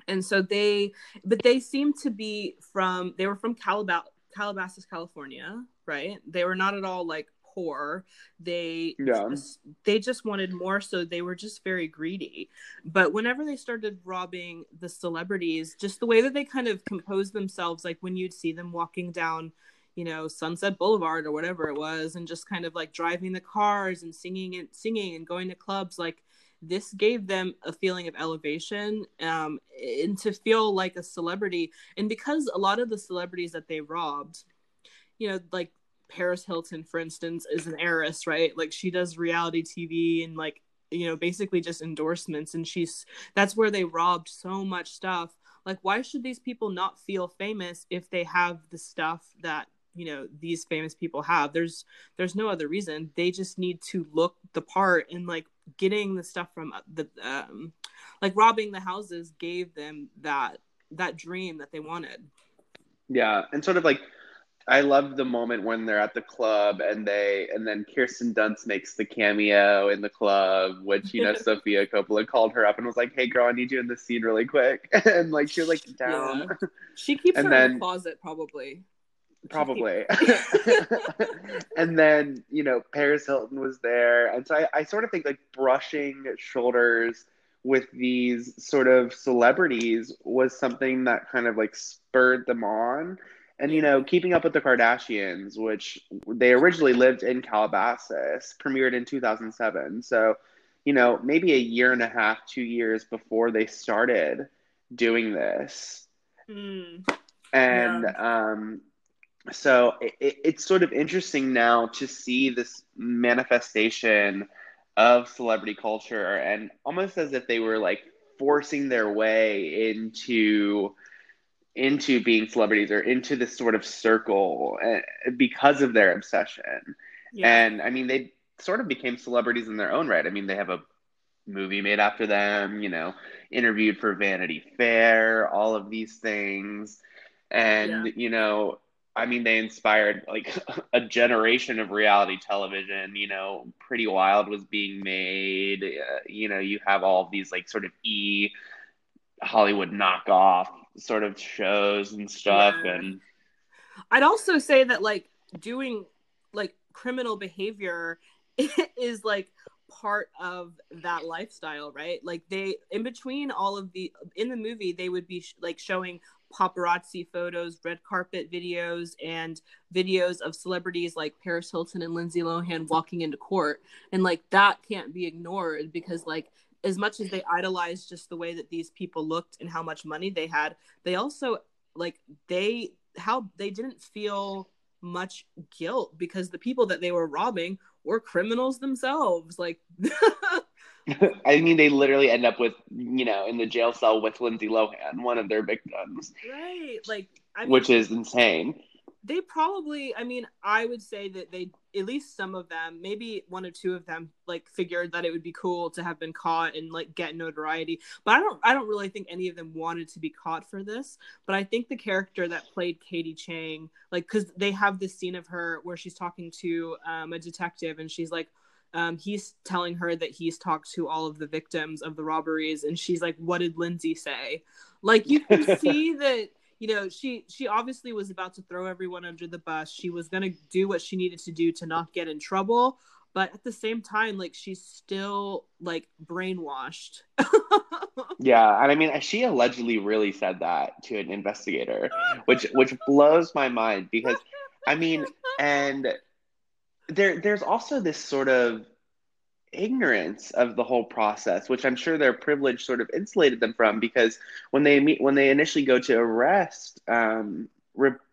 and so they, but they seemed to be from they were from Calab- Calabasas, California, right? They were not at all like poor. They yeah. just, they just wanted more, so they were just very greedy. But whenever they started robbing the celebrities, just the way that they kind of composed themselves, like when you'd see them walking down you know sunset boulevard or whatever it was and just kind of like driving the cars and singing and singing and going to clubs like this gave them a feeling of elevation um, and to feel like a celebrity and because a lot of the celebrities that they robbed you know like Paris Hilton, for instance, is an heiress, right? Like she does reality TV and like you know basically just endorsements, and she's that's where they robbed so much stuff. Like, why should these people not feel famous if they have the stuff that you know these famous people have? There's there's no other reason. They just need to look the part and like getting the stuff from uh, the um like robbing the houses gave them that that dream that they wanted. Yeah, and sort of like I love the moment when they're at the club and they and then Kirsten Dunst makes the cameo in the club, which you know Sofia Coppola called her up and was like, "Hey, girl, I need you in this scene really quick," and like she was like down. Yeah. She keeps and her then, in the closet, probably. Probably. and then you know Paris Hilton was there, and so I, I sort of think like brushing shoulders with these sort of celebrities was something that kind of like spurred them on and you know, Keeping Up with the Kardashians, which they originally lived in Calabasas, premiered in 2007. So, you know, maybe a year and a half, two years before they started doing this. Mm. And yeah. um, so it, it's sort of interesting now to see this manifestation of celebrity culture and almost as if they were like forcing their way into into being celebrities or into this sort of circle uh, because of their obsession. Yeah. And I mean, they sort of became celebrities in their own right. I mean, they have a movie made after them, you know, interviewed for Vanity Fair, all of these things. And, yeah. you know, I mean, they inspired like a generation of reality television. You know, Pretty Wild was being made. Uh, you know, you have all these like sort of e Hollywood knockoff sort of shows and stuff. Yeah. And I'd also say that like doing like criminal behavior is like part of that lifestyle, right? Like they in between all of the in the movie they would be sh- like showing paparazzi photos, red carpet videos, and videos of celebrities like Paris Hilton and Lindsay Lohan walking into court. And like that can't be ignored because like as much as they idolized just the way that these people looked and how much money they had, they also like they how they didn't feel much guilt because the people that they were robbing were criminals themselves. Like I mean, they literally end up with, you know, in the jail cell with Lindsay Lohan, one of their victims. Right. Like, I mean, which is insane. They probably, I mean, I would say that they, at least some of them, maybe one or two of them, like figured that it would be cool to have been caught and like get notoriety. But I don't, I don't really think any of them wanted to be caught for this. But I think the character that played Katie Chang, like, because they have this scene of her where she's talking to um, a detective and she's like, um, he's telling her that he's talked to all of the victims of the robberies and she's like what did lindsay say like you can see that you know she she obviously was about to throw everyone under the bus. She was going to do what she needed to do to not get in trouble but at the same time like she's still like brainwashed. Yeah and i mean she allegedly really said that to an investigator which which blows my mind because i mean and there there's also this sort of ignorance of the whole process, which I'm sure their privilege sort of insulated them from because when they meet when they initially go to arrest um,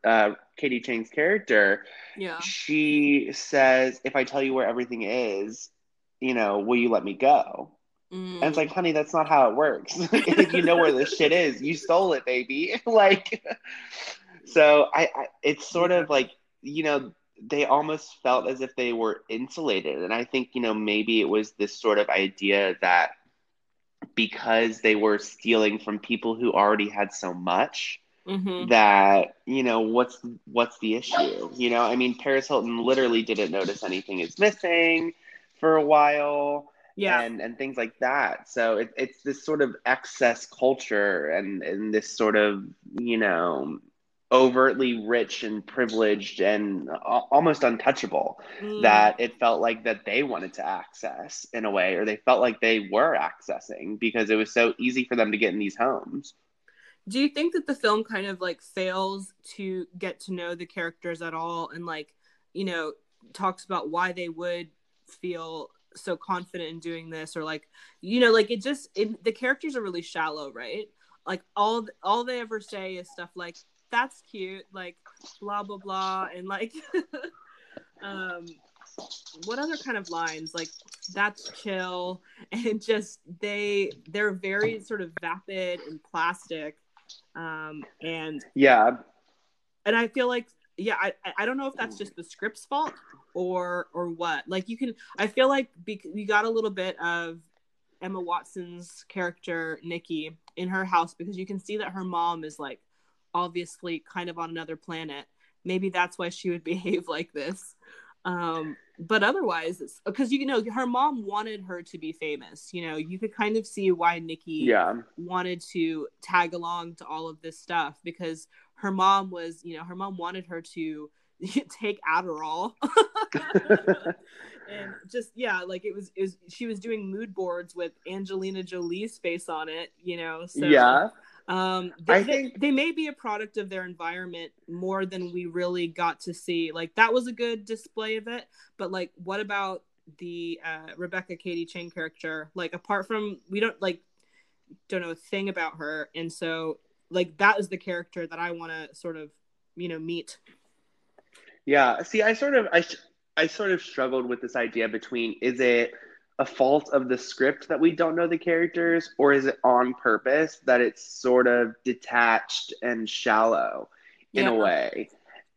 uh, Katie Chang's character, yeah, she says, "If I tell you where everything is, you know, will you let me go?" Mm. And it's like, honey, that's not how it works. if you know where this shit is, you stole it, baby. like, so I, I it's sort of like you know they almost felt as if they were insulated. And I think, you know, maybe it was this sort of idea that because they were stealing from people who already had so much, mm-hmm. that, you know, what's what's the issue? You know, I mean Paris Hilton literally didn't notice anything is missing for a while. Yeah. And and things like that. So it, it's this sort of excess culture and, and this sort of, you know, overtly rich and privileged and almost untouchable mm. that it felt like that they wanted to access in a way or they felt like they were accessing because it was so easy for them to get in these homes do you think that the film kind of like fails to get to know the characters at all and like you know talks about why they would feel so confident in doing this or like you know like it just it, the characters are really shallow right like all all they ever say is stuff like that's cute, like blah blah blah, and like um what other kind of lines? Like that's chill and just they they're very sort of vapid and plastic um and yeah. and i feel like yeah i i don't know if that's just the script's fault or or what. Like you can i feel like be, we got a little bit of emma watson's character nikki in her house because you can see that her mom is like obviously kind of on another planet. Maybe that's why she would behave like this. Um, but otherwise, because you know her mom wanted her to be famous. You know, you could kind of see why Nikki yeah. wanted to tag along to all of this stuff because her mom was, you know, her mom wanted her to take Adderall. and just yeah, like it was, it was she was doing mood boards with Angelina Jolie's face on it, you know. So yeah. Um, they, I think they, they may be a product of their environment more than we really got to see. Like that was a good display of it, but like, what about the uh, Rebecca Katie Chang character? Like, apart from we don't like don't know a thing about her, and so like that is the character that I want to sort of you know meet. Yeah. See, I sort of I I sort of struggled with this idea between is it a fault of the script that we don't know the characters, or is it on purpose that it's sort of detached and shallow in Yeah. a way?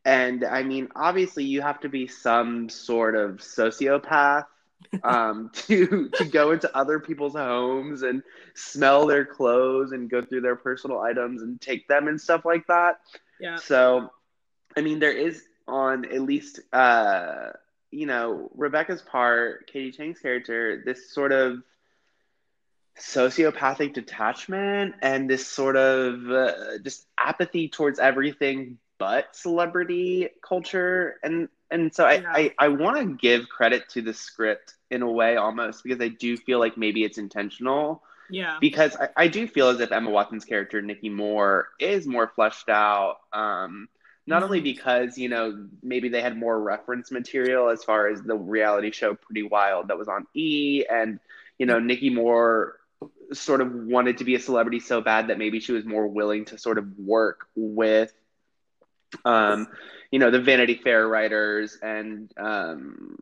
And I mean, obviously, you have to be some sort of sociopath um, to to go into other people's homes and smell their clothes and go through their personal items and take them and stuff like that. Yeah. So, I mean, there is on at least, uh, you know, Rebecca's part, Katie Chang's character, this sort of sociopathic detachment and this sort of uh, just apathy towards everything but celebrity culture and and so I, Yeah. I, I want to give credit to the script in a way almost because I do feel like maybe it's intentional Yeah. because I, I do feel as if Emma Watson's character Nikki Moore is more fleshed out. Um, not only because you know maybe they had more reference material as far as the reality show Pretty Wild that was on E, and you know Nikki Moore sort of wanted to be a celebrity so bad that maybe she was more willing to sort of work with um, you know, the Vanity Fair writers and um,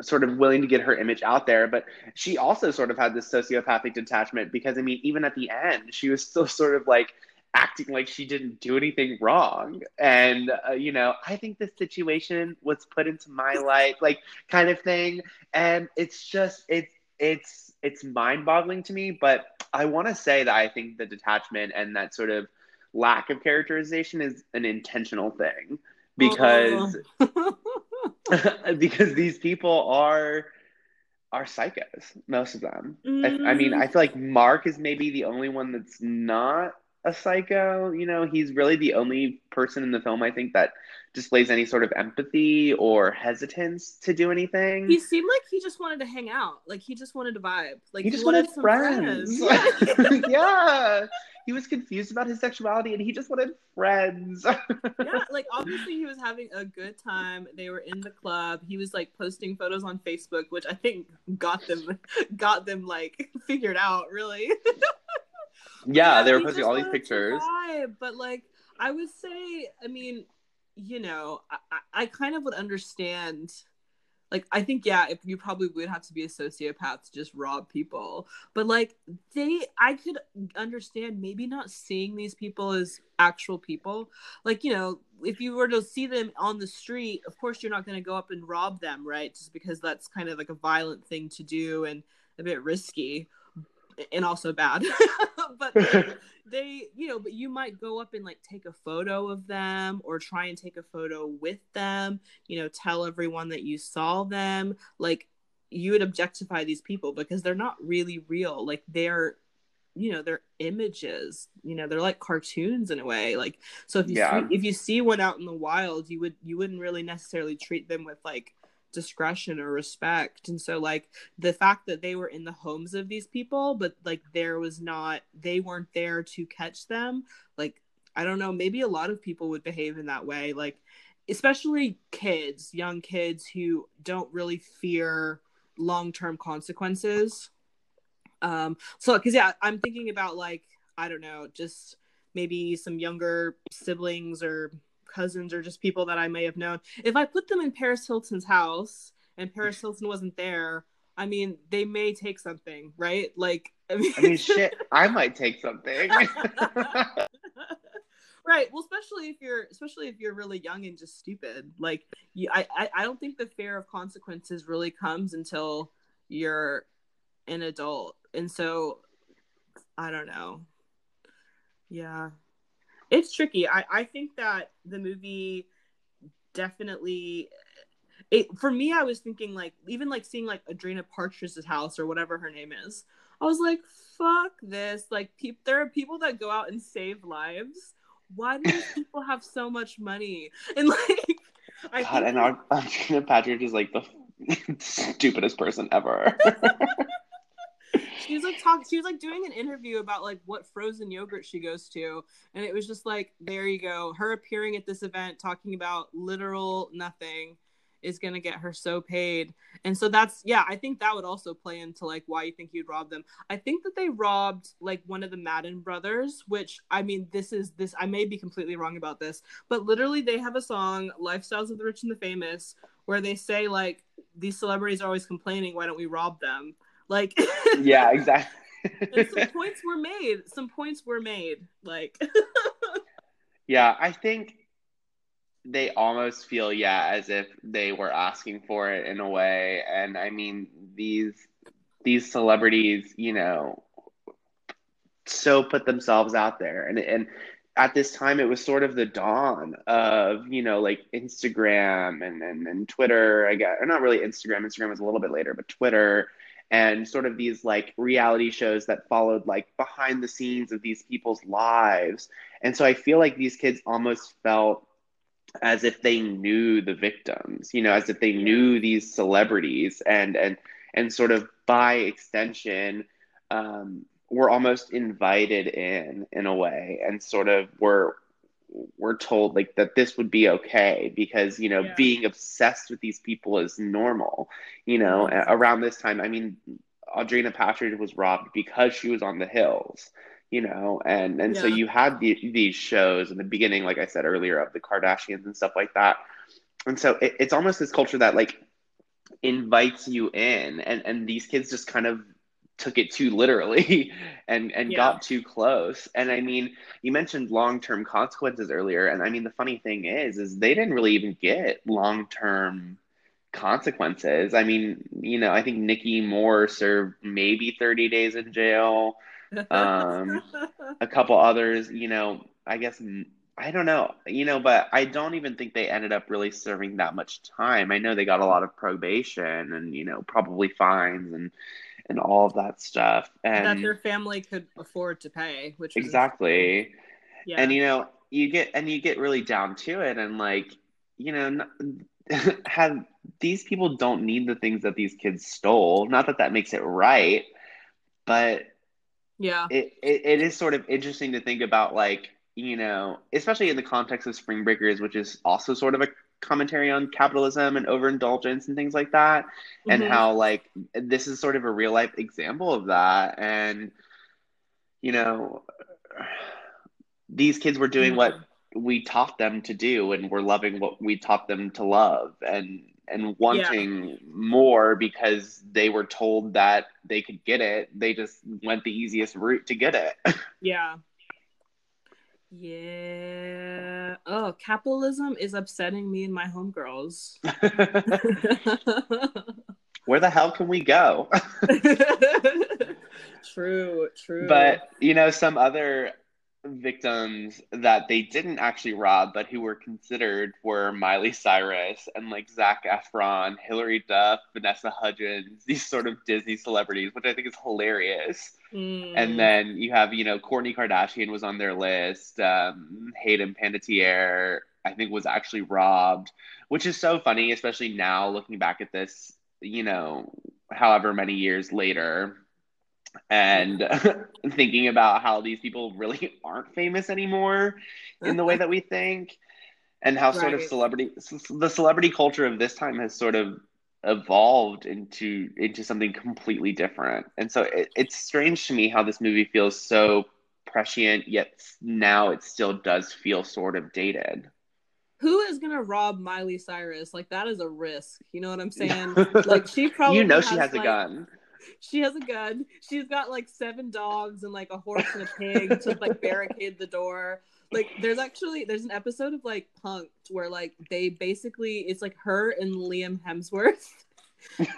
sort of willing to get her image out there. But she also sort of had this sociopathic detachment because, I mean, even at the end, she was still sort of like acting like she didn't do anything wrong. And, uh, you know, I think this situation was put into my life, like kind of thing. And it's just, it's, it's, it's mind boggling to me. But I want to say that I think the detachment and that sort of lack of characterization is an intentional thing because because these people are are psychos most of them I, I mean Mm. i feel like mark is maybe the only one that's not a psycho you know he's really the only person in the film i think that displays any sort of empathy or hesitance to do anything he seemed like he just wanted to hang out. Like he just wanted to vibe. Like he just wanted, some friends, Yeah. yeah he was confused about his sexuality and he just wanted friends yeah, like obviously he was having a good time. They were in the club. He was like posting photos on Facebook, which I think got them got them like figured out really. Yeah they were posting all these pictures vibe, but like I would say, I mean, you know, I, I, I kind of would understand. Like I think yeah, if you probably would have to be a sociopath to just rob people, but like they, I could understand maybe not seeing these people as actual people. Like you know, if you were to see them on the street, of course you're not going to go up and rob them, right? Just because that's kind of like a violent thing to do and a bit risky and also bad. but they, you know, but you might go up and like take a photo of them or try and take a photo with them, you know, tell everyone that you saw them. Like you would objectify these people because they're not really real. Like they're you know they're images you know they're like cartoons in a way like so if you Yeah. see, if you see one out in the wild you would you wouldn't really necessarily treat them with like discretion or respect. And so like the fact that they were in the homes of these people but like there was not they weren't there to catch them like i don't know maybe a lot of people would behave in that way. Like especially kids young kids who don't really fear long-term consequences. Um so because yeah i'm thinking about like i don't know just maybe some younger siblings or cousins or just people that i may have known. If i put them in paris hilton's house and paris hilton wasn't there i mean they may take something right? Like i mean, I mean, shit, I might take something. right. Well especially if you're especially if you're really young and just stupid. Like you, I, I i don't think the fear of consequences really comes until you're an adult. And so i don't know. Yeah it's tricky. I i think that the movie definitely it for me i was thinking like even like seeing like audrina partridge's house or whatever her name is i was like fuck this. Like pe- there are people that go out and save lives. Why do these people have so much money? And like i God, think and our Audrina Partridge is like the stupidest person ever. she was like talking she was like doing an interview about like what frozen yogurt she goes to. And it was just like there you go. Her appearing at this event talking about literal nothing is gonna get her so paid. And so that's yeah i think that would also play into like why you think you'd rob them. I think that they robbed like one of the madden brothers which i mean this is this i may be completely wrong about this but literally they have a song lifestyles of the rich and the famous where they say like these celebrities are always complaining why don't we rob them Like yeah, exactly. some points were made. Some points were made. Like yeah, I think they almost feel yeah as if they were asking for it in a way and i mean these these celebrities you know so put themselves out there and and at this time it was sort of the dawn of you know like instagram and and, and twitter i guess or not really instagram instagram was a little bit later but twitter and sort of these like reality shows that followed like behind the scenes of these people's lives. And so i feel like these kids almost felt as if they knew the victims, you know, as if they knew these celebrities and and and sort of by extension um, were almost invited in in a way and sort of were were told like that this would be okay because you know yeah. being obsessed with these people is normal you know around this time i mean audrina partridge was robbed because she was on the hills you know and and yeah. so you had the, these shows in the beginning like i said earlier of the kardashians and stuff like that and so it, it's almost this culture that like invites you in and and these kids just kind of took it too literally and and yeah. got too close and i mean you mentioned long-term consequences earlier and i mean the funny thing is is they didn't really even get long-term consequences i mean you know i think nikki moore served maybe 30 days in jail um, a couple others, you know, I guess I don't know, you know, but I don't even think they ended up really serving that much time. I know they got a lot of probation and you know probably fines and and all of that stuff and that their family could afford to pay, which exactly. Yeah. And you know, you get and you get really down to it and like you know have these people don't need the things that these kids stole. Not that that makes it right, but yeah it, it, it is sort of interesting to think about like you know especially in the context of spring breakers which is also sort of a commentary on capitalism and overindulgence and things like that mm-hmm. and how like this is sort of a real life example of that and you know these kids were doing mm-hmm. what we taught them to do and we're loving what we taught them to love and and wanting yeah. more because they were told that they could get it. They just went the easiest route to get it. yeah. Yeah. Oh, capitalism is upsetting me and my homegirls. Where the hell can we go? true, true. But, you know, some other victims that they didn't actually rob, but who were considered were Miley Cyrus and like Zac Efron, Hilary Duff, Vanessa Hudgens, these sort of Disney celebrities, which I think is hilarious. Mm. And then you have, you know, Kourtney Kardashian was on their list. Um, Hayden Panettiere, I think, was actually robbed, which is so funny, especially now looking back at this, you know, however many years later and thinking about how these people really aren't famous anymore in the way that we think and how right. sort of celebrity the celebrity culture of this time has sort of evolved into into something completely different and so it, it's strange to me how this movie feels so prescient yet now it still does feel sort of dated who is gonna rob Miley Cyrus? Like that is a risk. You know what I'm saying? like she probably you know she has, has a gun she has a gun. She's got like seven dogs and like a horse and a pig to like barricade the door. Like there's actually there's an episode of like Punk'd where like they basically it's like her and Liam Hemsworth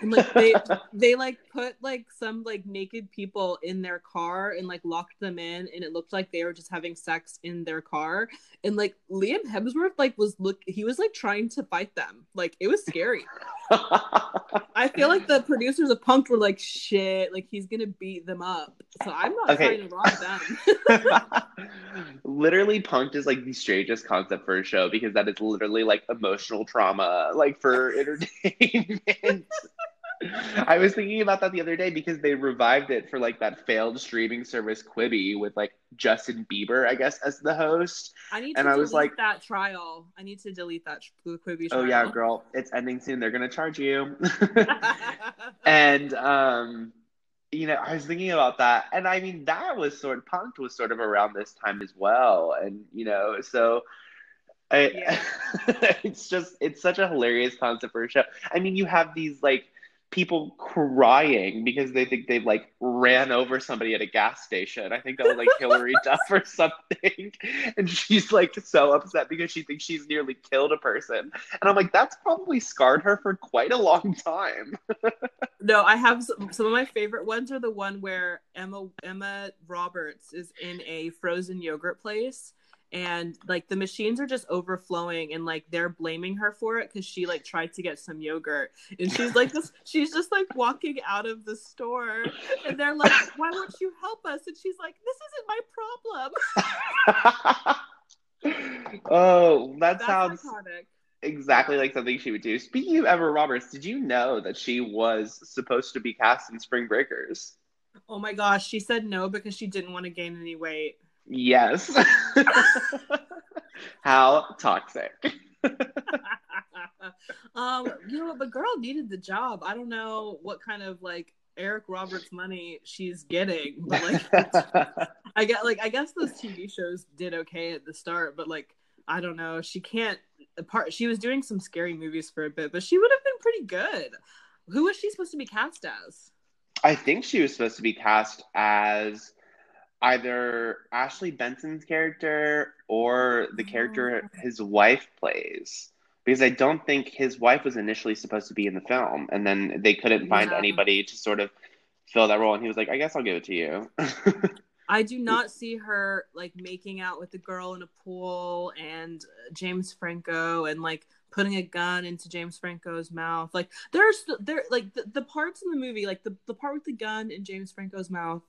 and like they they like put like some like naked people in their car and like locked them in and it looked like they were just having sex in their car and like Liam Hemsworth like was look he was like trying to fight them like it was scary I feel like the producers of Punk'd were like shit like he's gonna beat them up. So I'm not okay. trying to rob them. Literally Punk'd is like the strangest concept for a show because that is literally like emotional trauma like for entertainment I was thinking about that the other day because they revived it for like that failed streaming service Quibi with like Justin Bieber, I guess, as the host. I need to and I was like that trial. I need to delete that Quibi trial. Oh yeah, girl, it's ending soon. They're gonna charge you. and um, you know, I was thinking about that, and I mean that was sort of Punk'd was sort of around this time as well, and you know, so. I, yeah. it's just it's such a hilarious concept for a show. I mean, you have these like people crying because they think they've like ran over somebody at a gas station. I think that was like Hilary Duff or something. And she's like so upset because she thinks she's nearly killed a person. And I'm like, that's probably scarred her for quite a long time. no, I have some, some of my favorite ones are the one where Emma Emma Roberts is in a frozen yogurt place and like the machines are just overflowing and like they're blaming her for it because she like tried to get some yogurt. And she's like this she's just like walking out of the store and they're like why won't you help us? And she's like this isn't my problem. Oh that That's sounds iconic. exactly like something she would do. Speaking of Emma Roberts did you know that she was supposed to be cast in Spring Breakers? Oh my gosh she said no because she didn't want to gain any weight Yes. How toxic. um, you know, the girl needed the job. I don't know what kind of like Eric Roberts money she's getting, but like I get like I guess those TV shows did okay at the start, but like I don't know, she can't part she was doing some scary movies for a bit, but she would have been pretty good. Who was she supposed to be cast as? I think she was supposed to be cast as either Ashley Benson's character or the character oh. his wife plays. Because I don't think his wife was initially supposed to be in the film, and then they couldn't find yeah. anybody to sort of fill that role, and he was like, "I guess I'll give it to you." I do not see her like making out with the girl in a pool and uh, James Franco and like putting a gun into James Franco's mouth. Like there's there like the, the parts in the movie, like the, the part with the gun in James Franco's mouth,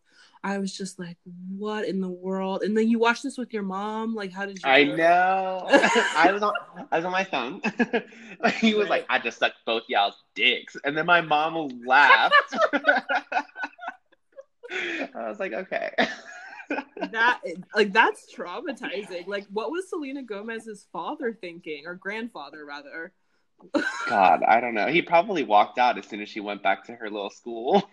I was just like, what in the world? And then you watched this with your mom. Like, how did you? I know. I was on. I was on my phone. he was like, I just sucked both y'all's dicks, and then my mom laughed. I was like, okay. that like that's traumatizing. Like, what was Selena Gomez's father thinking, or grandfather rather? God, I don't know. He probably walked out as soon as she went back to her little school.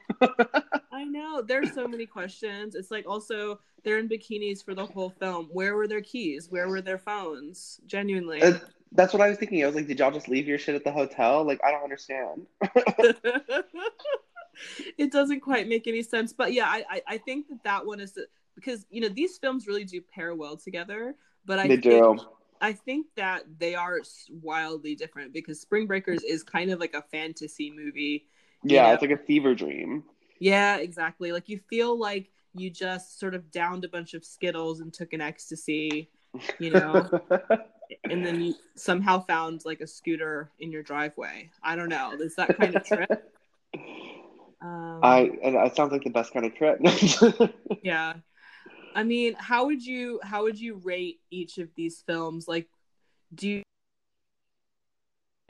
I know. There's so many questions. It's like also they're in bikinis for the whole film. Where were their keys? Where were their phones? Genuinely. Uh, that's what I was thinking. I was like, did y'all just leave your shit at the hotel? Like, I don't understand. it doesn't quite make any sense. But yeah, I, I, I think that that one is because, you know, these films really do pair well together. But I they think, do I think that they are wildly different because Spring Breakers is kind of like a fantasy movie. Yeah, know? it's like a fever dream. Yeah, exactly. Like you feel like you just sort of downed a bunch of Skittles and took an ecstasy, you know, and then you somehow found like a scooter in your driveway. I don't know. Is that kind of trip? Um, I it sounds like the best kind of trip. yeah. I mean, how would you how would you rate each of these films? Like, do you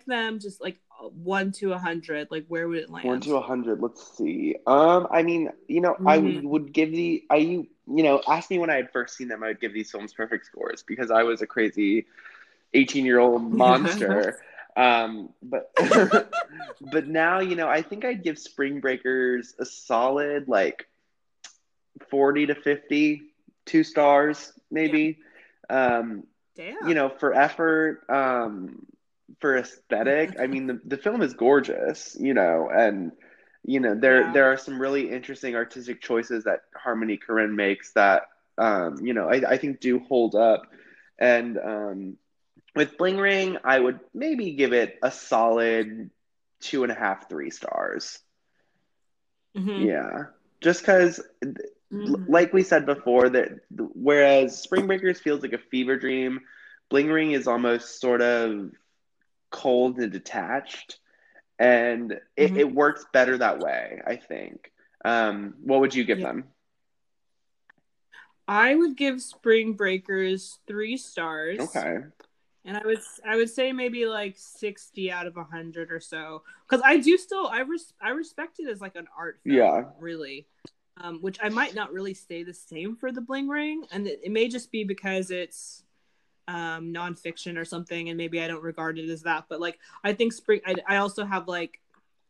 them just like one to a hundred? Like, where would it land? One to a hundred. Let's see. Um, I mean, you know, mm-hmm. I would give the I you know ask me when I had first seen them, I would give these films perfect scores because I was a crazy eighteen year old monster. um, but but now you know, I think I'd give Spring Breakers a solid like forty to fifty two stars maybe. Yeah. Um, Damn. You know, for effort, um, for aesthetic. I mean, the, the film is gorgeous. You know, and you know there yeah. there are some really interesting artistic choices that Harmony Korine makes that um, you know I, I think do hold up. And um, with Bling Ring, I would maybe give it a solid two and a half, three stars. Mm-hmm. Yeah, just because Mm-hmm. Like we said before, that whereas Spring Breakers feels like a fever dream, Bling Ring is almost sort of cold and detached, and it, mm-hmm. it works better that way. I think. Um, what would you give yeah. them? I would give Spring Breakers three stars. Okay. And I would I would say maybe like sixty out of hundred or so, because I do still I res- I respect it as like an art film. Yeah. Really um, which I might not really stay the same for the Bling Ring, and it, it may just be because it's um, nonfiction or something, and maybe I don't regard it as that. But like, I think Spring. I, I also have like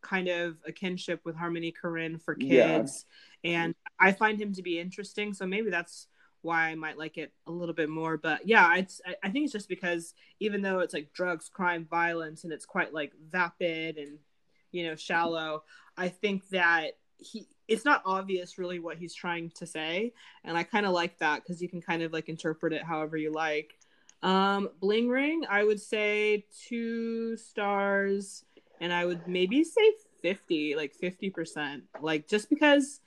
kind of a kinship with Harmony Korine for kids, yeah. and I find him to be interesting. So maybe that's why I might like it a little bit more. But yeah, it's I think it's just because even though it's like drugs, crime, violence, and it's quite like vapid and you know, shallow. I think that he it's not obvious really what he's trying to say, and I kind of like that because you can kind of like interpret it however you like. Um, Bling Ring, I would say two stars, and I would maybe say fifty, like fifty percent, like just because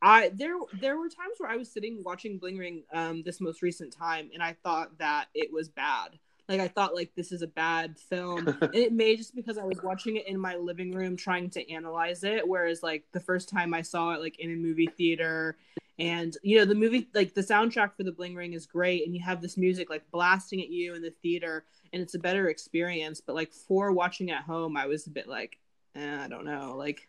I there there were times where I was sitting watching Bling Ring um this most recent time and I thought that it was bad. Like I thought like this is a bad film. and it may just because I was watching it in my living room trying to analyze it whereas like the first time I saw it like in a movie theater and you know the movie like the soundtrack for the Bling Ring is great and you have this music like blasting at you in the theater and it's a better experience but like for watching at home I was a bit like eh, I don't know like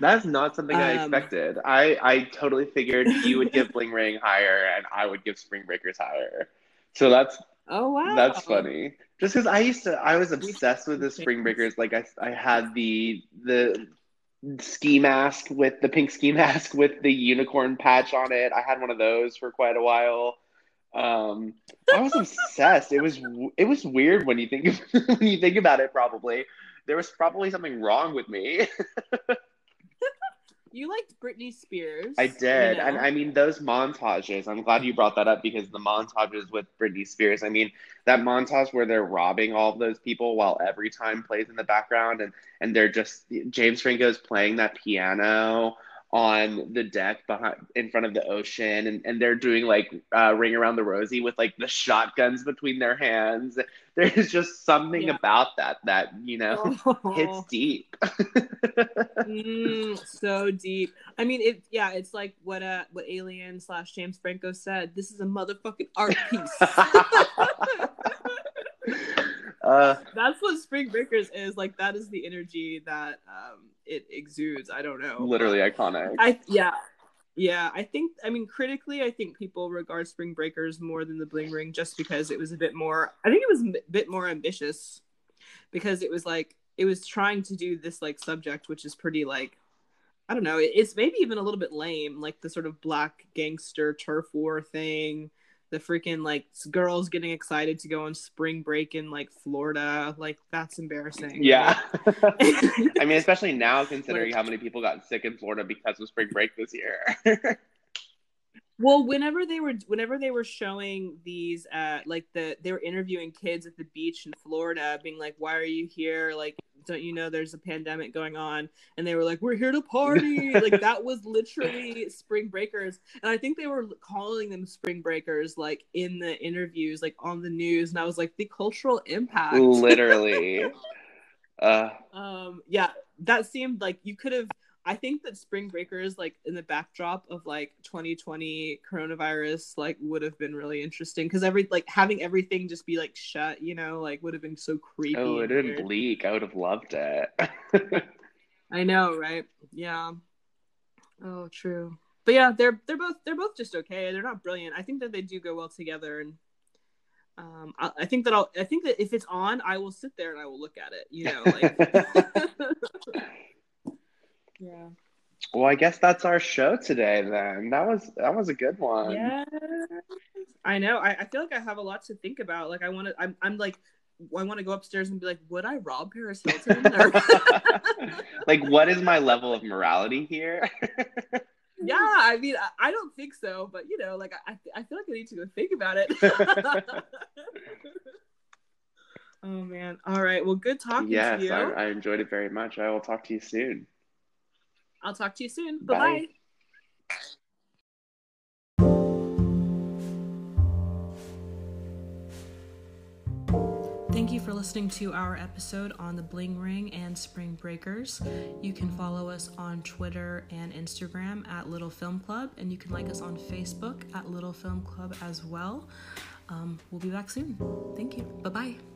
that's not something I Um, expected. I I totally figured you would give Bling Ring higher and I would give Spring Breakers higher. So that's oh wow that's funny. Just because I used to, I was obsessed with the Spring Breakers. Like I I had the the ski mask with the pink ski mask with the unicorn patch on it. I had one of those for quite a while. Um, I was obsessed. It was it was weird when you think when you think about it. Probably there was probably something wrong with me. You liked Britney Spears. I did. you know? And I mean, those montages, I'm glad you brought that up because the montages with Britney Spears, I mean, that montage where they're robbing all of those people while every time plays in the background and, and they're just, James Franco's playing that piano on the deck behind in front of the ocean and, and they're doing like uh, ring around the rosy with like the shotguns between their hands there's just something Yeah. about that that you know hits deep Mm, so deep. I mean, it. Yeah, it's like what uh what Alien slash James Franco said. This is a motherfucking art piece. Uh, That's what Spring Breakers is. Like that is the energy that um it exudes. I don't know. literally iconic I yeah. Yeah, I think I mean critically I think people regard Spring Breakers more than the Bling Ring just because it was a bit more I think it was a bit more ambitious because it was like it was trying to do this like subject which is pretty like I don't know, it's maybe even a little bit lame like the sort of black gangster turf war thing, the freaking like girls getting excited to go on spring break in like Florida, like that's embarrassing. Yeah. I mean, especially now considering how many people got sick in Florida because of spring break this year. Well, whenever they were whenever they were showing these uh like the they were interviewing kids at the beach in Florida being like why are you here like don't you know there's a pandemic going on and they were like we're here to party. Like that was literally spring breakers. And I think they were calling them spring breakers like in the interviews like on the news. And I was like the cultural impact. Literally. Uh, um yeah that seemed like you could have i think that spring breakers like in the backdrop of like 2020 coronavirus like would have been really interesting because every like having everything just be like shut you know like would have been so creepy oh, it and had weird. been bleak. I would have loved it. i know right yeah oh true but yeah they're they're both they're both just okay they're not brilliant i think that they do go well together and um, I, I think that I'll. I think that if it's on, I will sit there and I will look at it. You know, like. yeah. well, I guess that's our show today then. That was that was a good one. Yeah, I know. I, I feel like I have a lot to think about. Like I want to. I'm. I'm like. I want to go upstairs and be like, would I rob Paris Hilton? Like what is my level of morality here? yeah, I mean, I, I don't think so, but you know, like I, I feel like I need to go think about it. oh man! All right. Well, good talking yes, to you. I, I enjoyed it very much. I will talk to you soon. I'll talk to you soon. Bye. Bye bye. Thank you for listening to our episode on the Bling Ring and Spring Breakers. You can follow us on Twitter and Instagram at Little Film Club, and you can like us on Facebook at Little Film Club as well. Um, we'll be back soon. Thank you. Bye bye.